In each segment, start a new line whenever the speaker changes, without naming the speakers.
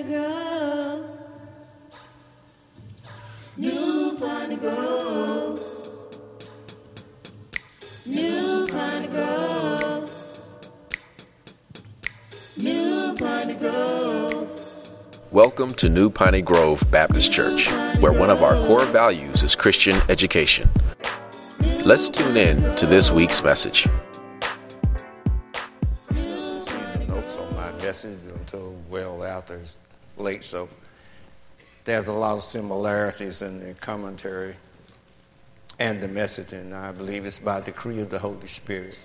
Piney Grove. New Piney Grove. New Piney Grove. New Piney Grove.
Welcome to New Piney Grove Baptist Church, where one of our core values is Christian education. Let's tune in to this week's message.
notes on my message until well after it's late, so there's a lot of similarities in the commentary and the message, and I believe it's by decree of the Holy Spirit.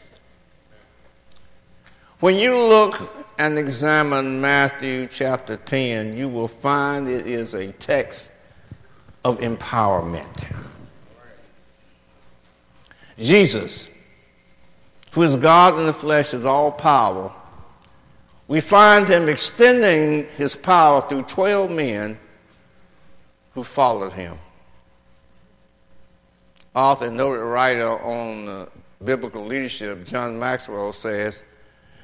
When you look and examine Matthew chapter 10, you will find it is a text of empowerment. Jesus, who is God in the flesh, is all power. We find him extending his power through 12 men who followed him. Author and noted writer on biblical leadership, John Maxwell, says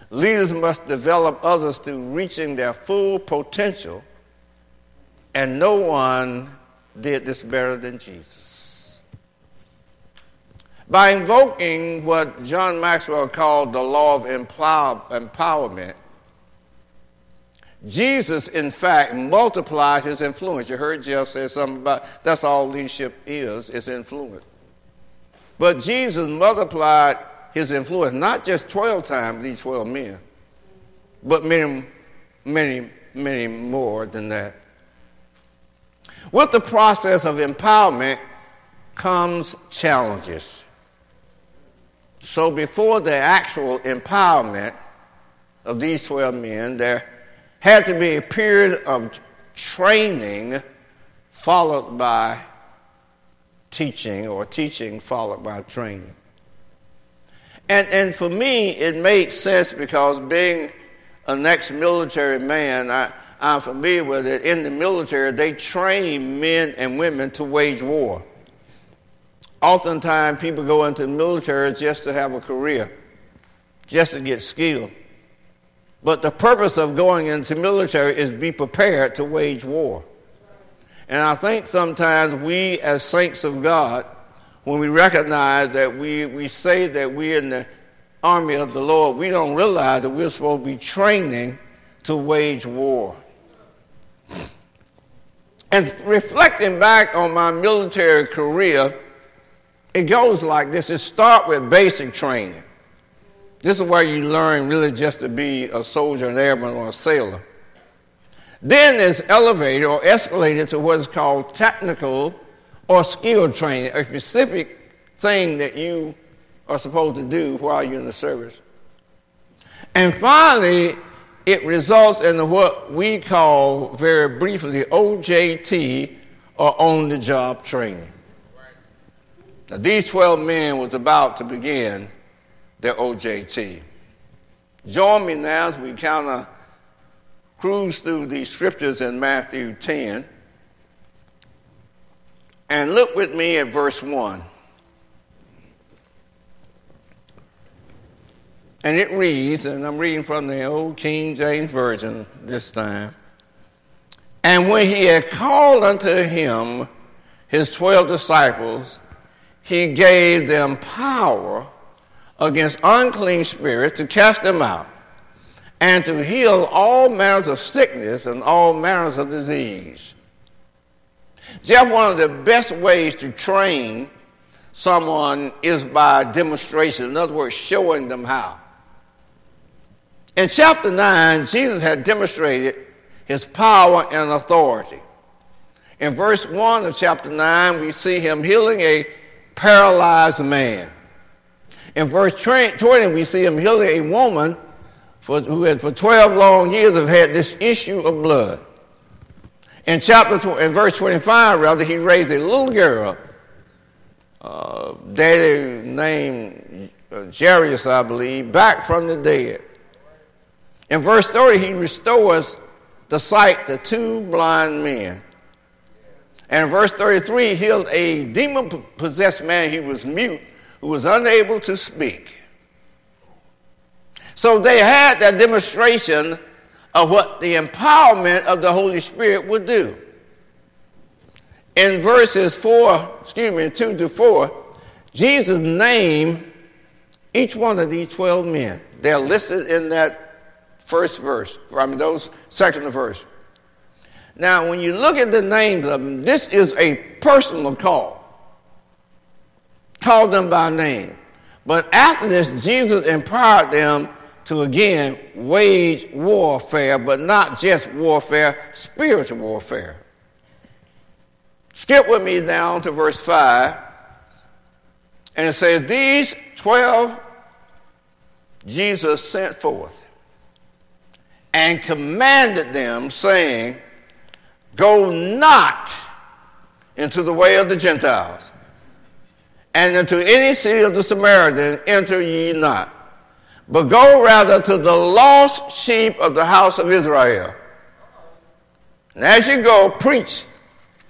leaders must develop others through reaching their full potential, and no one did this better than Jesus. By invoking what John Maxwell called the law of empower- empowerment, Jesus, in fact, multiplied his influence. You heard Jeff say something about that's all leadership is, is influence. But Jesus multiplied his influence, not just 12 times, these 12 men, but many, many, many more than that. With the process of empowerment comes challenges. So before the actual empowerment of these 12 men, there had to be a period of training followed by teaching or teaching followed by training. And, and for me, it makes sense because being an ex military man, I, I'm familiar with it. In the military, they train men and women to wage war. Oftentimes, people go into the military just to have a career, just to get skill. But the purpose of going into military is be prepared to wage war. And I think sometimes we, as saints of God, when we recognize that we, we say that we're in the army of the Lord, we don't realize that we're supposed to be training to wage war. And reflecting back on my military career, it goes like this. It starts with basic training. This is where you learn really just to be a soldier, an airman, or a sailor. Then it's elevated or escalated to what is called technical or skill training, a specific thing that you are supposed to do while you're in the service. And finally, it results in what we call very briefly OJT or on the job training. Now, these 12 men was about to begin their OJT. Join me now as we kind of cruise through these scriptures in Matthew 10. And look with me at verse 1. And it reads, and I'm reading from the old King James Version this time. And when he had called unto him his twelve disciples, he gave them power against unclean spirits to cast them out and to heal all manners of sickness and all manners of disease. Jeff, one of the best ways to train someone is by demonstration. In other words, showing them how. In chapter 9, Jesus had demonstrated his power and authority. In verse 1 of chapter 9, we see him healing a paralyzed man. In verse 20, we see him healing a woman for, who had for 12 long years have had this issue of blood. In chapter, in verse 25, rather, he raised a little girl, uh, daddy named uh, Jairus, I believe, back from the dead. In verse 30, he restores the sight to two blind men. And in verse 33, he healed a demon possessed man. He was mute, who was unable to speak. So they had that demonstration of what the empowerment of the Holy Spirit would do. In verses 4, excuse me, 2 to 4, Jesus named each one of these 12 men. They're listed in that first verse, mean, those second verse. Now, when you look at the names of them, this is a personal call. Call them by name. But after this, Jesus empowered them to again wage warfare, but not just warfare, spiritual warfare. Skip with me down to verse 5. And it says, These 12 Jesus sent forth and commanded them, saying, Go not into the way of the Gentiles, and into any city of the Samaritans enter ye not, but go rather to the lost sheep of the house of Israel. And as you go, preach,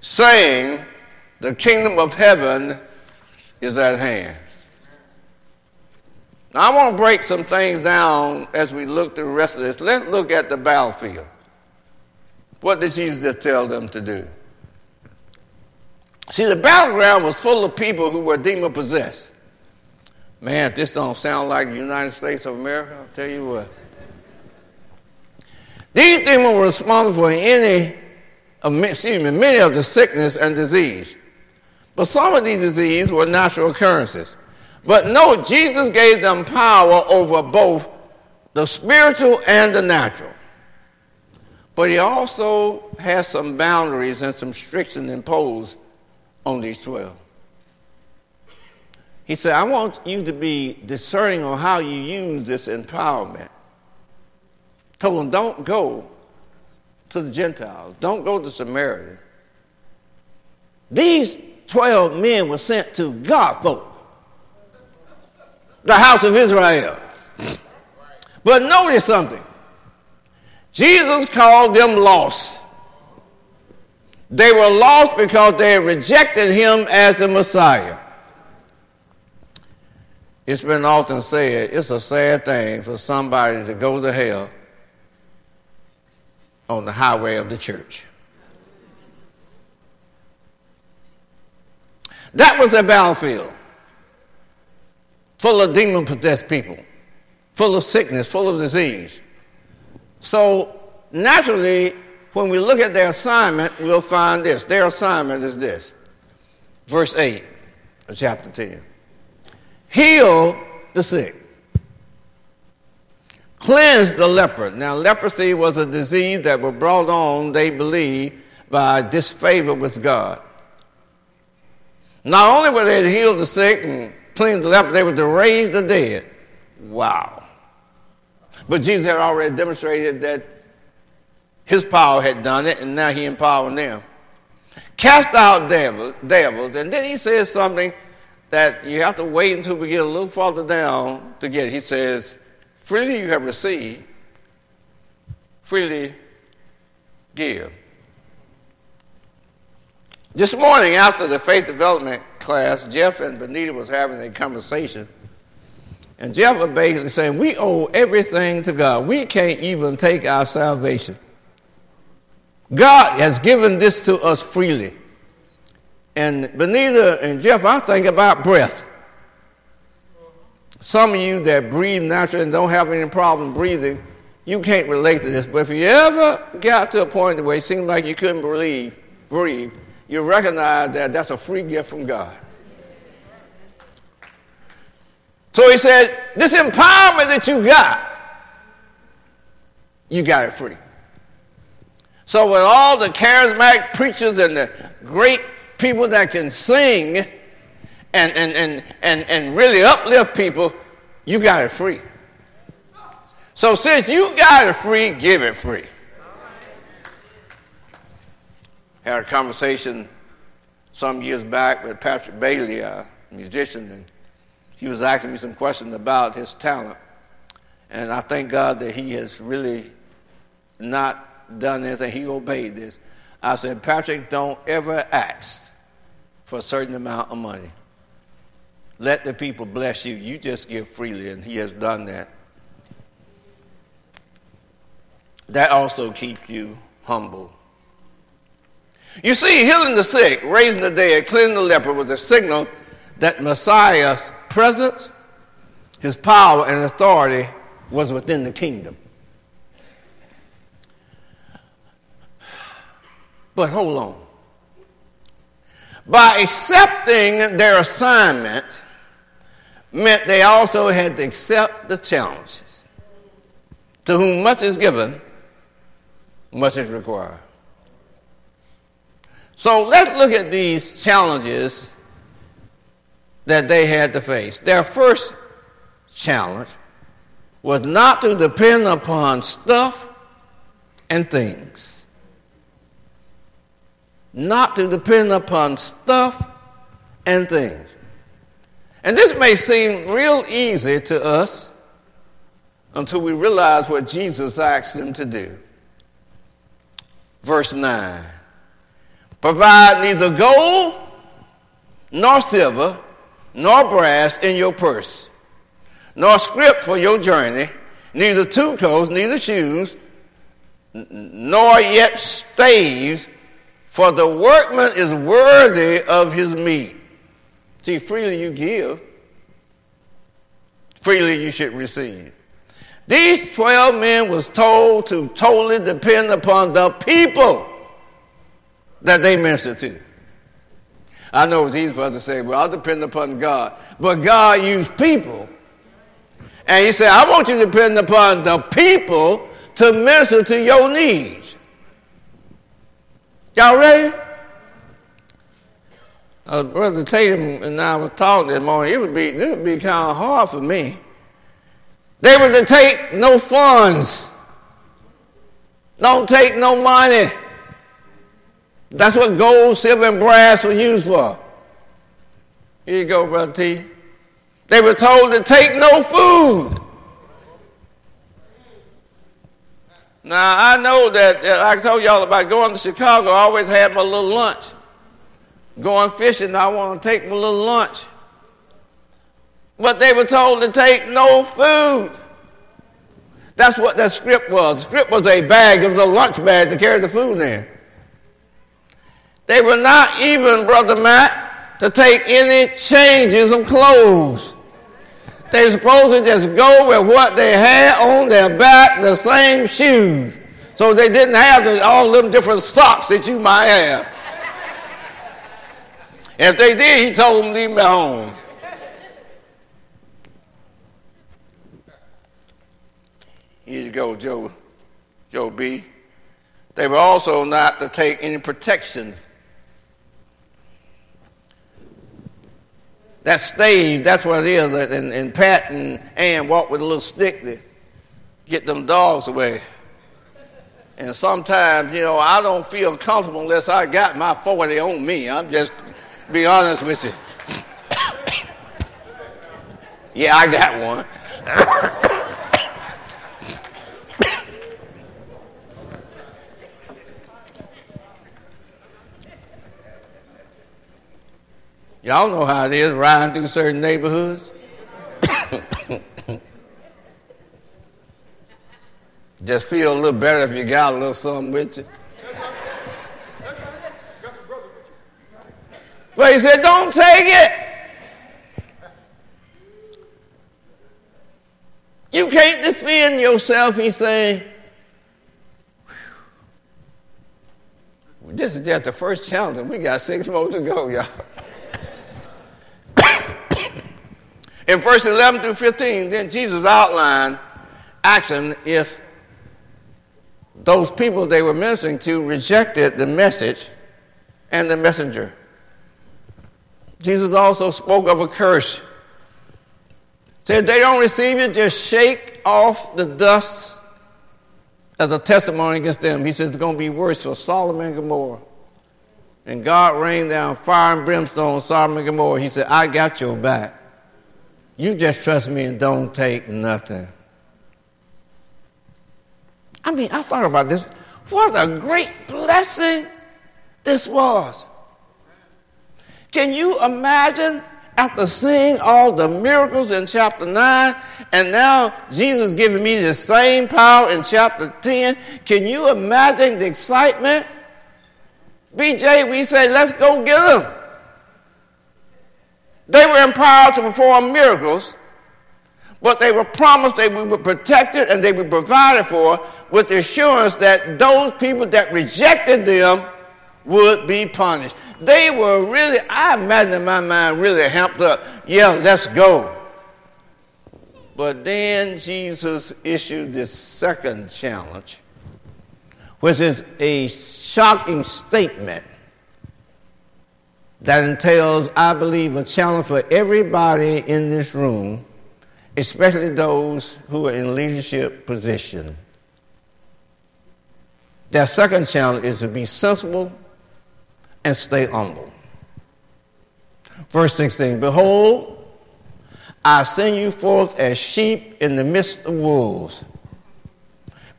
saying, The kingdom of heaven is at hand. Now, I want to break some things down as we look through the rest of this. Let's look at the battlefield. What did Jesus tell them to do? See, the battleground was full of people who were demon possessed. Man, if this don't sound like the United States of America, I'll tell you what. These demons were responsible for any, excuse me, many of the sickness and disease. But some of these diseases were natural occurrences. But no, Jesus gave them power over both the spiritual and the natural. But he also has some boundaries and some restrictions imposed on these 12. He said, I want you to be discerning on how you use this empowerment. Told them, don't go to the Gentiles, don't go to Samaria. These 12 men were sent to God folk, the house of Israel. But notice something Jesus called them lost. They were lost because they rejected him as the Messiah. It's been often said it's a sad thing for somebody to go to hell on the highway of the church. That was a battlefield full of demon possessed people, full of sickness, full of disease. So, naturally, when we look at their assignment, we'll find this. Their assignment is this. Verse 8 of chapter 10 Heal the sick, cleanse the leper. Now, leprosy was a disease that was brought on, they believe, by disfavor with God. Not only were they to heal the sick and cleanse the leper, they were to raise the dead. Wow. But Jesus had already demonstrated that his power had done it, and now he empowered them. Cast out devils, devils, and then he says something that you have to wait until we get a little farther down to get. He says, Freely you have received, freely give. This morning, after the faith development class, Jeff and Benita was having a conversation. And Jeff was basically saying, We owe everything to God. We can't even take our salvation. God has given this to us freely. And Benita and Jeff, I think about breath. Some of you that breathe naturally and don't have any problem breathing, you can't relate to this. But if you ever got to a point where it seemed like you couldn't breathe, breathe, you recognize that that's a free gift from God. So he said, This empowerment that you got, you got it free. So, with all the charismatic preachers and the great people that can sing and, and, and, and, and really uplift people, you got it free. So, since you got it free, give it free. Had a conversation some years back with Patrick Bailey, a musician, and he was asking me some questions about his talent. And I thank God that he has really not done this and He obeyed this. I said, Patrick, don't ever ask for a certain amount of money. Let the people bless you. You just give freely, and he has done that. that also keeps you humble. You see, healing the sick, raising the dead, cleansing the leper was a signal that Messiah's presence, his power, and authority was within the kingdom. But hold on. By accepting their assignment, meant they also had to accept the challenges. To whom much is given, much is required. So let's look at these challenges that they had to face. Their first challenge was not to depend upon stuff and things. Not to depend upon stuff and things. And this may seem real easy to us until we realize what Jesus asked them to do. Verse 9 Provide neither gold nor silver nor brass in your purse, nor scrip for your journey, neither two coats, neither shoes, nor yet staves, for the workman is worthy of his meat. See, freely you give, freely you should receive. These 12 men was told to totally depend upon the people that they ministered to. I know it's easy for us to say, well, I'll depend upon God. But God used people. And he said, I want you to depend upon the people to minister to your needs. Y'all ready? Uh, Brother Tatum and I were talking this morning. It would be, it would be kind of hard for me. They were to take no funds. Don't take no money. That's what gold, silver, and brass were used for. Here you go, Brother T. They were told to take no food. Now, I know that, I told y'all about going to Chicago, I always had my little lunch. Going fishing, I want to take my little lunch. But they were told to take no food. That's what that scrip was. The scrip was a bag, it was a lunch bag to carry the food in. They were not even, Brother Matt, to take any changes of clothes. They supposed to just go with what they had on their back, the same shoes. So they didn't have the, all them different socks that you might have. If they did, he told them leave me home. Here you go, Joe, Joe B. They were also not to take any protection. That stave, that's what it is. And, and Pat and Ann walk with a little stick to get them dogs away. And sometimes, you know, I don't feel comfortable unless I got my 40 on me. I'm just be honest with you. yeah, I got one. Y'all know how it is riding through certain neighborhoods. Just feel a little better if you got a little something with you. But he said, don't take it. You can't defend yourself, he said. This is just the first challenge, and we got six more to go, y'all. In verse 11 through 15, then Jesus outlined action if those people they were ministering to rejected the message and the messenger. Jesus also spoke of a curse. Said they don't receive it, just shake off the dust as a testimony against them. He says it's going to be worse for Sodom and Gomorrah. And God rained down fire and brimstone on Sodom and Gomorrah. He said, I got your back. You just trust me and don't take nothing. I mean, I thought about this. What a great blessing this was. Can you imagine after seeing all the miracles in chapter 9, and now Jesus giving me the same power in chapter 10, can you imagine the excitement? BJ, we say, let's go get them. They were empowered to perform miracles, but they were promised they would be protected and they would be provided for with the assurance that those people that rejected them would be punished. They were really, I imagine in my mind, really amped up. Yeah, let's go. But then Jesus issued this second challenge, which is a shocking statement that entails, I believe, a challenge for everybody in this room, especially those who are in leadership position. Their second challenge is to be sensible and stay humble. Verse 16 Behold, I send you forth as sheep in the midst of wolves.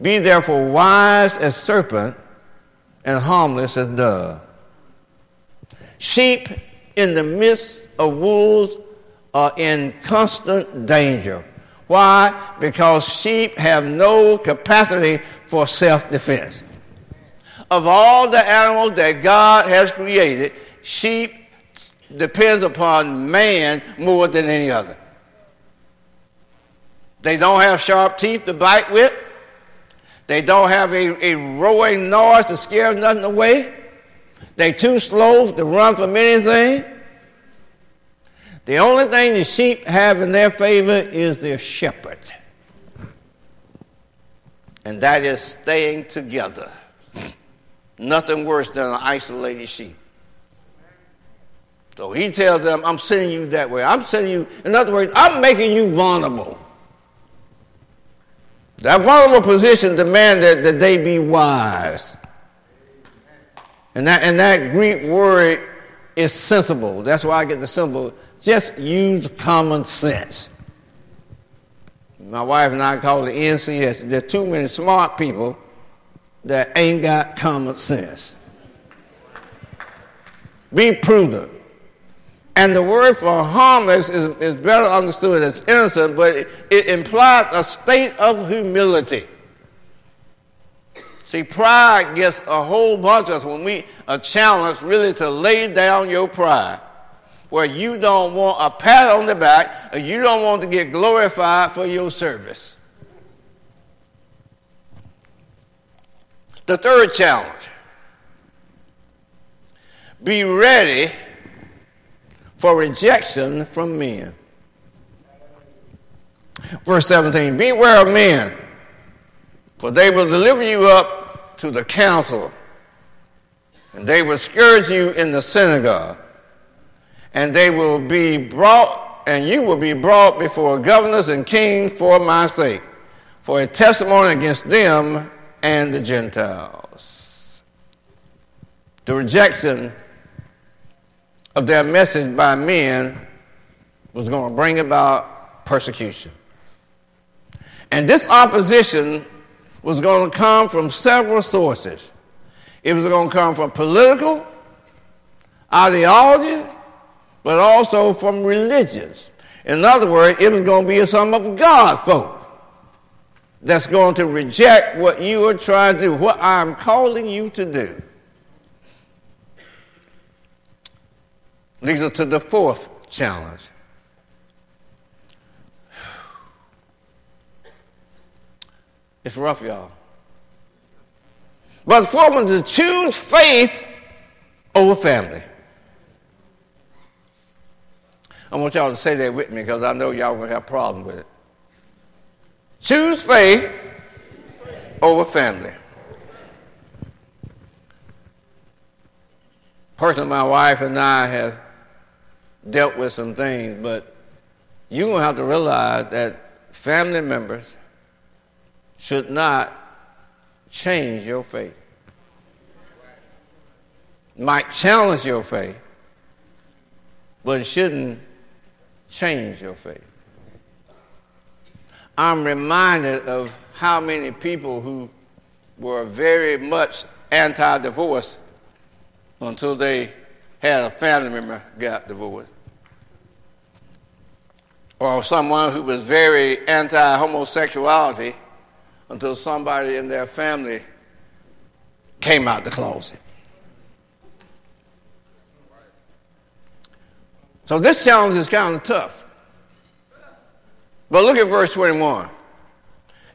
Be therefore wise as serpent and harmless as dove. Sheep in the midst of wolves are in constant danger. Why? Because sheep have no capacity for self defense. Of all the animals that God has created, sheep depends upon man more than any other. They don't have sharp teeth to bite with. They don't have a, a roaring noise to scare nothing away. They too slow to run from anything. The only thing the sheep have in their favor is their shepherd. And that is staying together. Nothing worse than an isolated sheep. So he tells them, I'm sending you that way. I'm sending you, in other words, I'm making you vulnerable. That vulnerable position demanded that they be wise. And that, and that Greek word is sensible. That's why I get the symbol. Just use common sense. My wife and I call it the NCS. There's too many smart people that ain't got common sense. Be prudent. And the word for harmless is, is better understood as innocent, but it, it implies a state of humility. See, pride gets a whole bunch of us when we are challenged really to lay down your pride, where you don't want a pat on the back, or you don't want to get glorified for your service. The third challenge be ready for rejection from men. Verse 17 Beware of men, for they will deliver you up to the council, and they will scourge you in the synagogue, and they will be brought, and you will be brought before governors and kings for my sake, for a testimony against them and the Gentiles. The rejection of their message by men was going to bring about persecution. And this opposition was going to come from several sources. It was going to come from political, ideology, but also from religions. In other words, it was going to be some of God's folk that's going to reject what you are trying to do, what I'm calling you to do. Leads us to the fourth challenge. It's rough, y'all. But for them to choose faith over family. I want y'all to say that with me because I know y'all to have a problem with it. Choose faith over family. Personally, my wife and I have dealt with some things, but you're to have to realize that family members should not change your faith. Might challenge your faith, but shouldn't change your faith. I'm reminded of how many people who were very much anti divorce until they had a family member got divorced. or someone who was very anti homosexuality until somebody in their family came out the closet. So this challenge is kind of tough. But look at verse 21.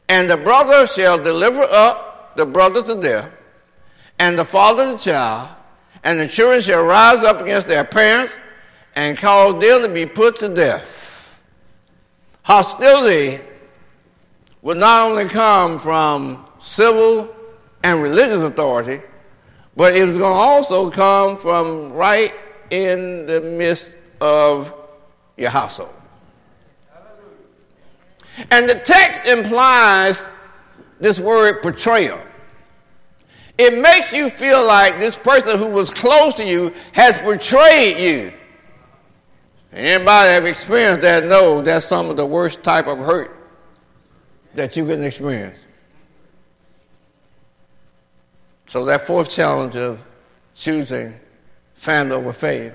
And the brother shall deliver up the brother to death, and the father the child, and the children shall rise up against their parents and cause them to be put to death. Hostility would not only come from civil and religious authority, but it was going to also come from right in the midst of your household. And the text implies this word betrayal. It makes you feel like this person who was close to you has betrayed you. Anybody have experienced that know that's some of the worst type of hurt that you can experience. So that fourth challenge of choosing family over faith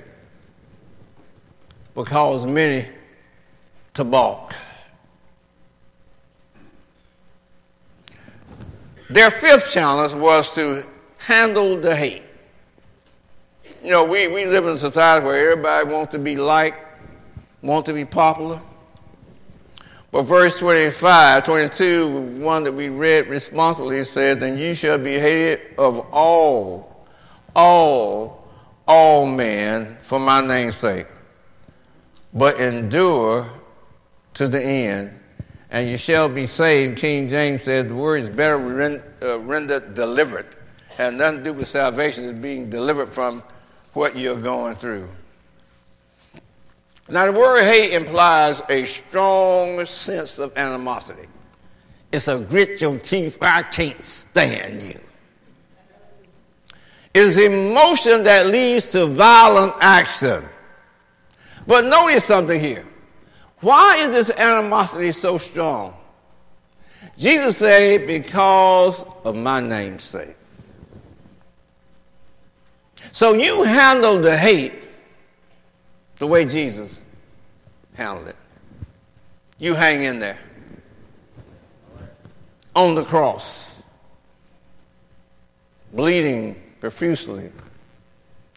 will cause many to balk. Their fifth challenge was to handle the hate. You know, we, we live in a society where everybody wants to be liked, want to be popular. But verse 25, 22, one that we read responsibly said, Then you shall be hated of all, all, all men for my name's sake. But endure to the end, and you shall be saved. King James says the word is better uh, rendered delivered. And nothing to do with salvation, is being delivered from what you're going through. Now, the word hate implies a strong sense of animosity. It's a grit your teeth, I can't stand you. It is emotion that leads to violent action. But notice something here. Why is this animosity so strong? Jesus said, because of my name's sake. So you handle the hate the way Jesus handled it. You hang in there on the cross, bleeding profusely,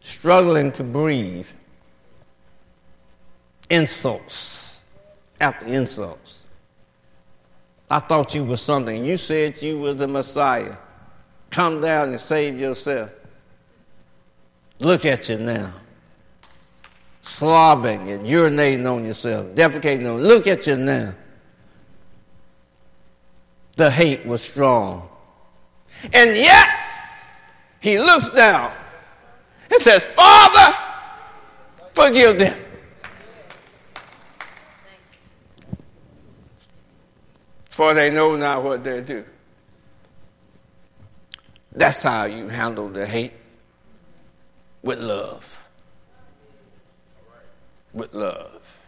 struggling to breathe, insults after insults. I thought you were something. You said you were the Messiah. Come down and save yourself. Look at you now slobbing and urinating on yourself, defecating on. Look at you now. The hate was strong. And yet, he looks down and says, Father, forgive them. For they know not what they do. That's how you handle the hate with love with love.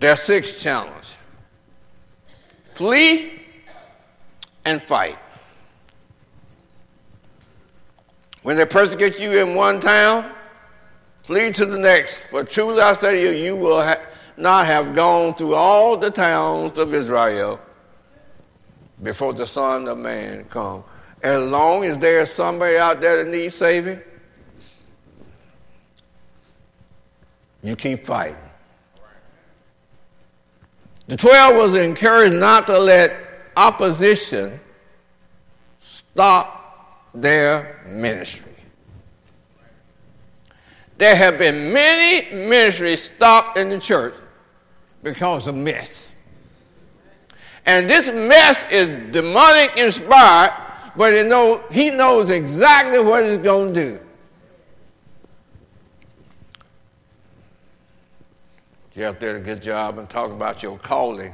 Their sixth challenge flee and fight. When they persecute you in one town, flee to the next. For truly I say to you, you will ha- not have gone through all the towns of Israel before the Son of Man come. As long as there's somebody out there that needs saving, you keep fighting. The 12 was encouraged not to let opposition stop their ministry. There have been many ministries stopped in the church because of mess. And this mess is demonic inspired but he, know, he knows exactly what he's going to do. Jeff did a good job in talking about your calling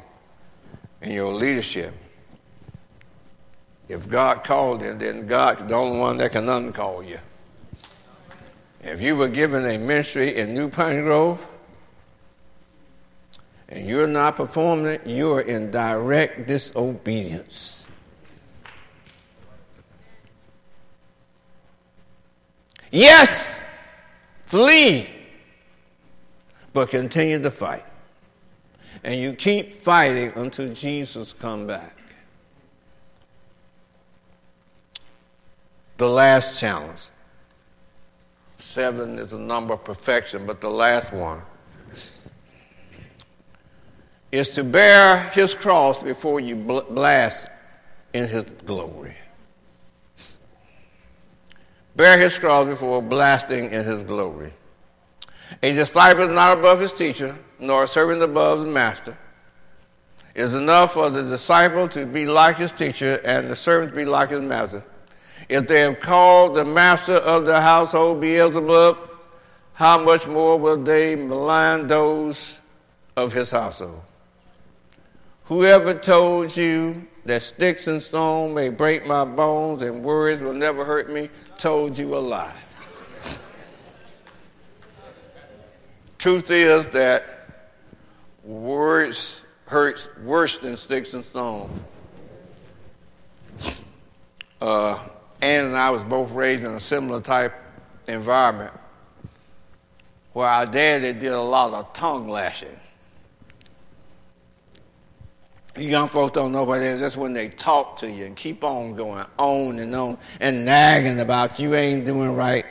and your leadership. If God called you, then God's the only one that can uncall you. If you were given a ministry in New Piney Grove and you're not performing it, you're in direct disobedience. Yes, flee, but continue to fight. And you keep fighting until Jesus come back. The last challenge. Seven is the number of perfection, but the last one is to bear his cross before you blast in his glory. Bear his cross before blasting in his glory. A disciple is not above his teacher, nor a servant above the master. It is enough for the disciple to be like his teacher and the servant to be like his master. If they have called the master of the household Beelzebub, how much more will they malign those of his household? Whoever told you that sticks and stones may break my bones and words will never hurt me told you a lie. Truth is that words hurts worse than sticks and stones. Uh, Ann and I was both raised in a similar type environment where our daddy did a lot of tongue lashing. You young folks don't know what it is. That's when they talk to you and keep on going on and on and nagging about you ain't doing right.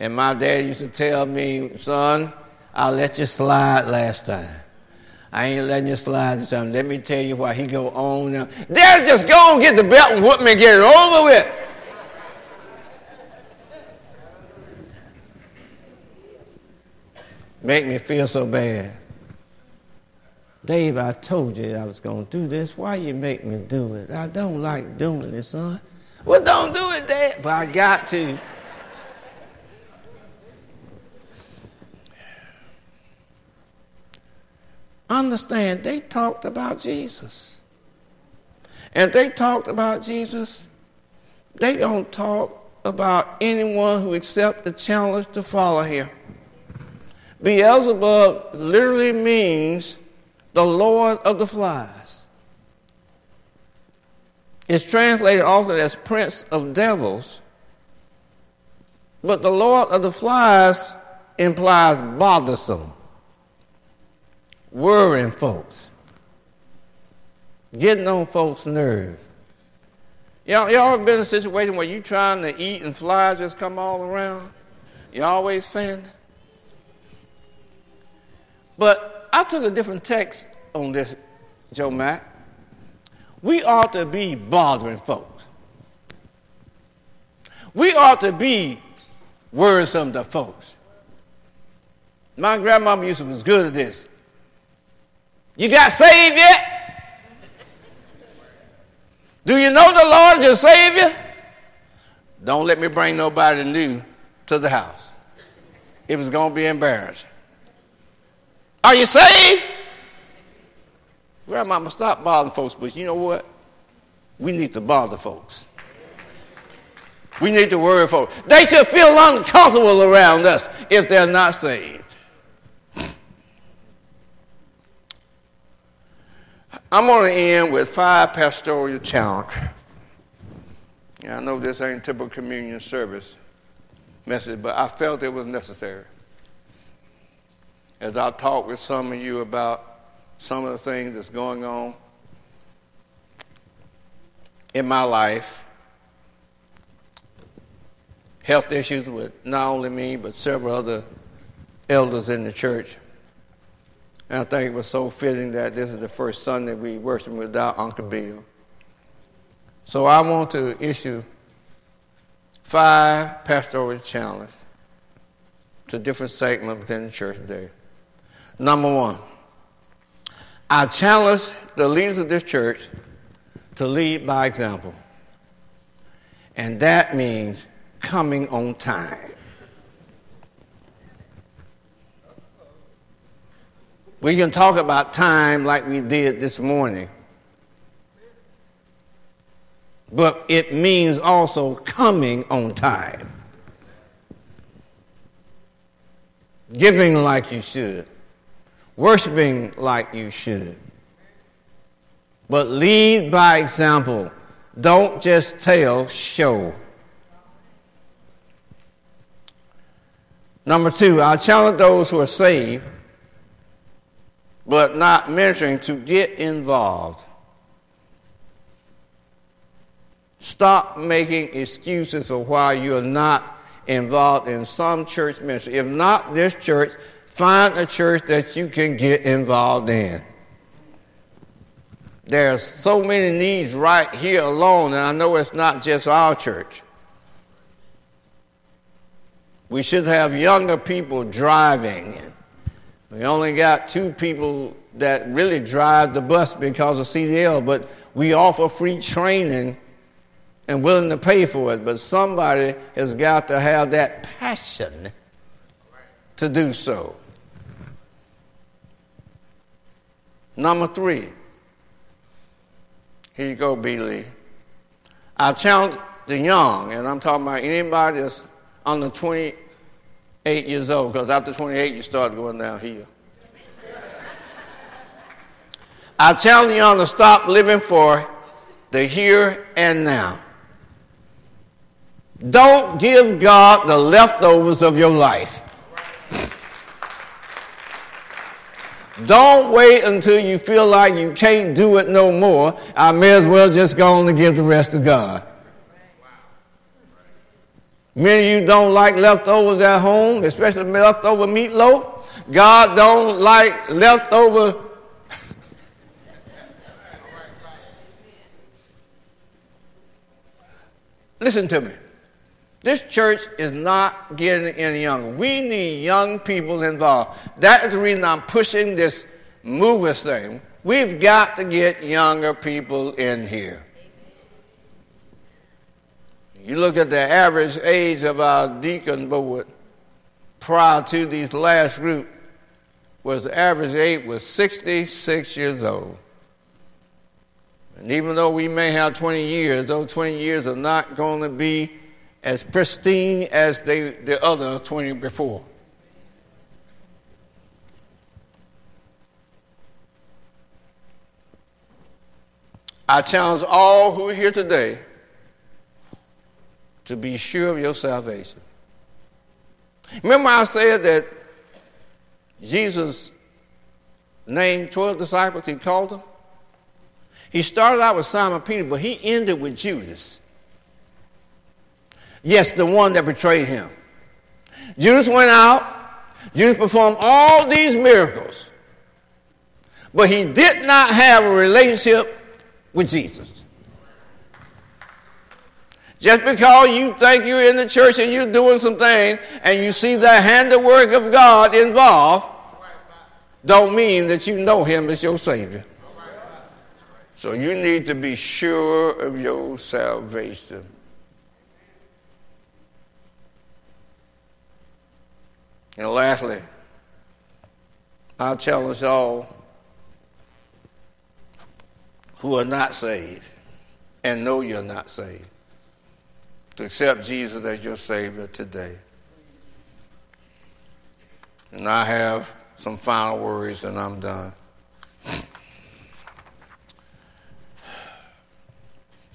And my dad used to tell me, son, I let you slide last time. I ain't letting you slide this time. Let me tell you why he go on now. Dad, just go and get the belt and whoop me and get it over with. make me feel so bad. Dave, I told you I was going to do this. Why you make me do it? I don't like doing it, son. Well, don't do it, Dad. But I got to. Understand, they talked about Jesus. And they talked about Jesus, they don't talk about anyone who accepts the challenge to follow him. Beelzebub literally means the Lord of the flies. It's translated also as Prince of Devils. But the Lord of the flies implies bothersome, worrying folks, getting on folks' nerves. Y'all, y'all ever been in a situation where you trying to eat and flies just come all around? You always fan? But I took a different text on this, Joe Mack. We ought to be bothering folks. We ought to be worrisome to folks. My grandmama used to be good at this. You got saved yet? Do you know the Lord is your Savior? Don't let me bring nobody new to the house. It was going to be embarrassing. Are you saved? Grandmama, stop bothering folks, but you know what? We need to bother folks. We need to worry folks. They should feel uncomfortable around us if they're not saved. I'm going to end with five pastoral challenges. Yeah, I know this ain't typical communion service message, but I felt it was necessary as I talk with some of you about some of the things that's going on in my life, health issues with not only me, but several other elders in the church. And I think it was so fitting that this is the first Sunday we worship without Uncle Bill. So I want to issue five pastoral challenges to different segments within the church today. Number one, I challenge the leaders of this church to lead by example. And that means coming on time. We can talk about time like we did this morning. But it means also coming on time. Giving like you should worshiping like you should. But lead by example. Don't just tell, show. Number two, I challenge those who are saved but not mentoring to get involved. Stop making excuses of why you're not involved in some church ministry. If not this church, find a church that you can get involved in. There's so many needs right here alone, and I know it's not just our church. We should have younger people driving. We only got two people that really drive the bus because of CDL, but we offer free training and willing to pay for it. But somebody has got to have that passion to do so. Number three. Here you go, B. Lee. I challenge the young, and I'm talking about anybody that's under 28 years old, because after 28 you start going downhill. I challenge the young to stop living for the here and now. Don't give God the leftovers of your life. Don't wait until you feel like you can't do it no more. I may as well just go on and give the rest to God. Many of you don't like leftovers at home, especially leftover meatloaf. God don't like leftover. Listen to me. This church is not getting any younger. We need young people involved. That is the reason I'm pushing this movers thing. We've got to get younger people in here. You look at the average age of our deacon board prior to these last group was the average age was 66 years old. And even though we may have 20 years, those 20 years are not going to be as pristine as they, the other 20 before. I challenge all who are here today to be sure of your salvation. Remember, I said that Jesus named 12 disciples, he called them? He started out with Simon Peter, but he ended with Judas. Yes, the one that betrayed him. Judas went out. Judas performed all these miracles. But he did not have a relationship with Jesus. Just because you think you're in the church and you're doing some things and you see the handiwork of God involved, don't mean that you know him as your Savior. So you need to be sure of your salvation. And lastly, I challenge all who are not saved and know you're not saved to accept Jesus as your Savior today. And I have some final words and I'm done.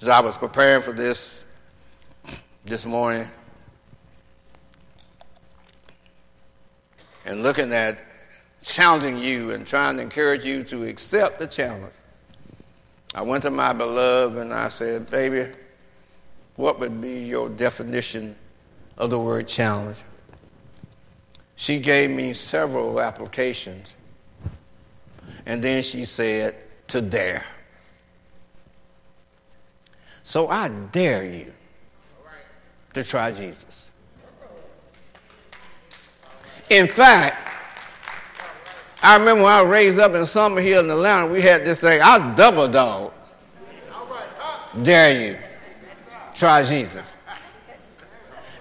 As I was preparing for this this morning, and looking at challenging you and trying to encourage you to accept the challenge. I went to my beloved and I said, Baby, what would be your definition of the word challenge? She gave me several applications. And then she said, to dare. So I dare you to try Jesus. In fact, I remember when I was raised up in Summerhill in Atlanta, we had this thing, I double dog. Dare you. Try Jesus.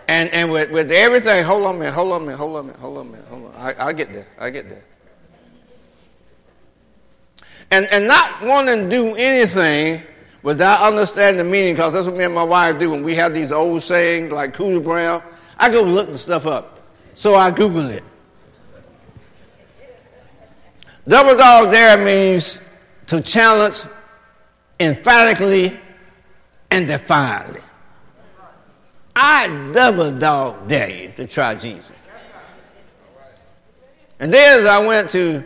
And and with, with everything, hold on a minute, hold on a minute, hold on a minute, hold on a minute, hold on. I, I get there. I get there. And and not wanting to do anything without understanding the meaning, because that's what me and my wife do when we have these old sayings like Cooter Brown. I go look the stuff up. So I Googled it. Double dog dare means to challenge emphatically and defiantly. I double dog dare you to try Jesus. And then I went to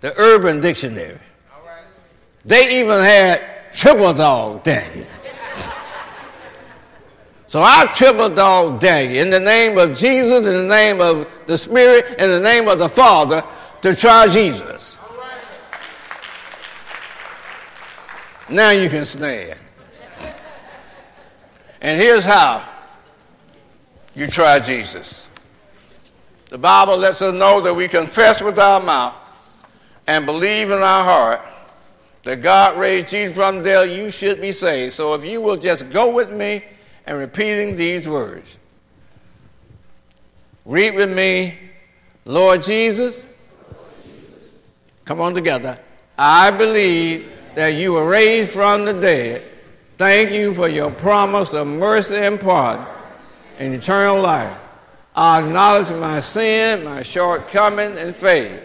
the Urban Dictionary, they even had triple dog Daniel. So I triple all day in the name of Jesus, in the name of the Spirit, in the name of the Father to try Jesus. Now you can stand. And here's how you try Jesus. The Bible lets us know that we confess with our mouth and believe in our heart that God raised Jesus from the dead, you should be saved. So if you will just go with me and repeating these words. Read with me, Lord Jesus. Come on together. I believe that you were raised from the dead. Thank you for your promise of mercy and pardon and eternal life. I acknowledge my sin, my shortcoming, and faith.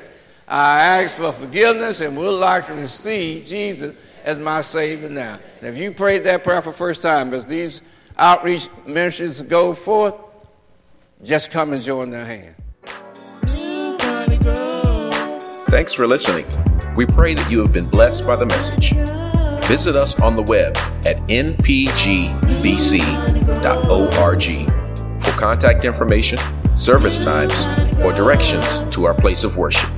I ask for forgiveness and would like to receive Jesus as my Savior now. And if you prayed that prayer for the first time, as these outreach ministries go forth, just come and join their hand.
Thanks for listening. We pray that you have been blessed by the message. Visit us on the web at npgbc.org for contact information, service times, or directions to our place of worship.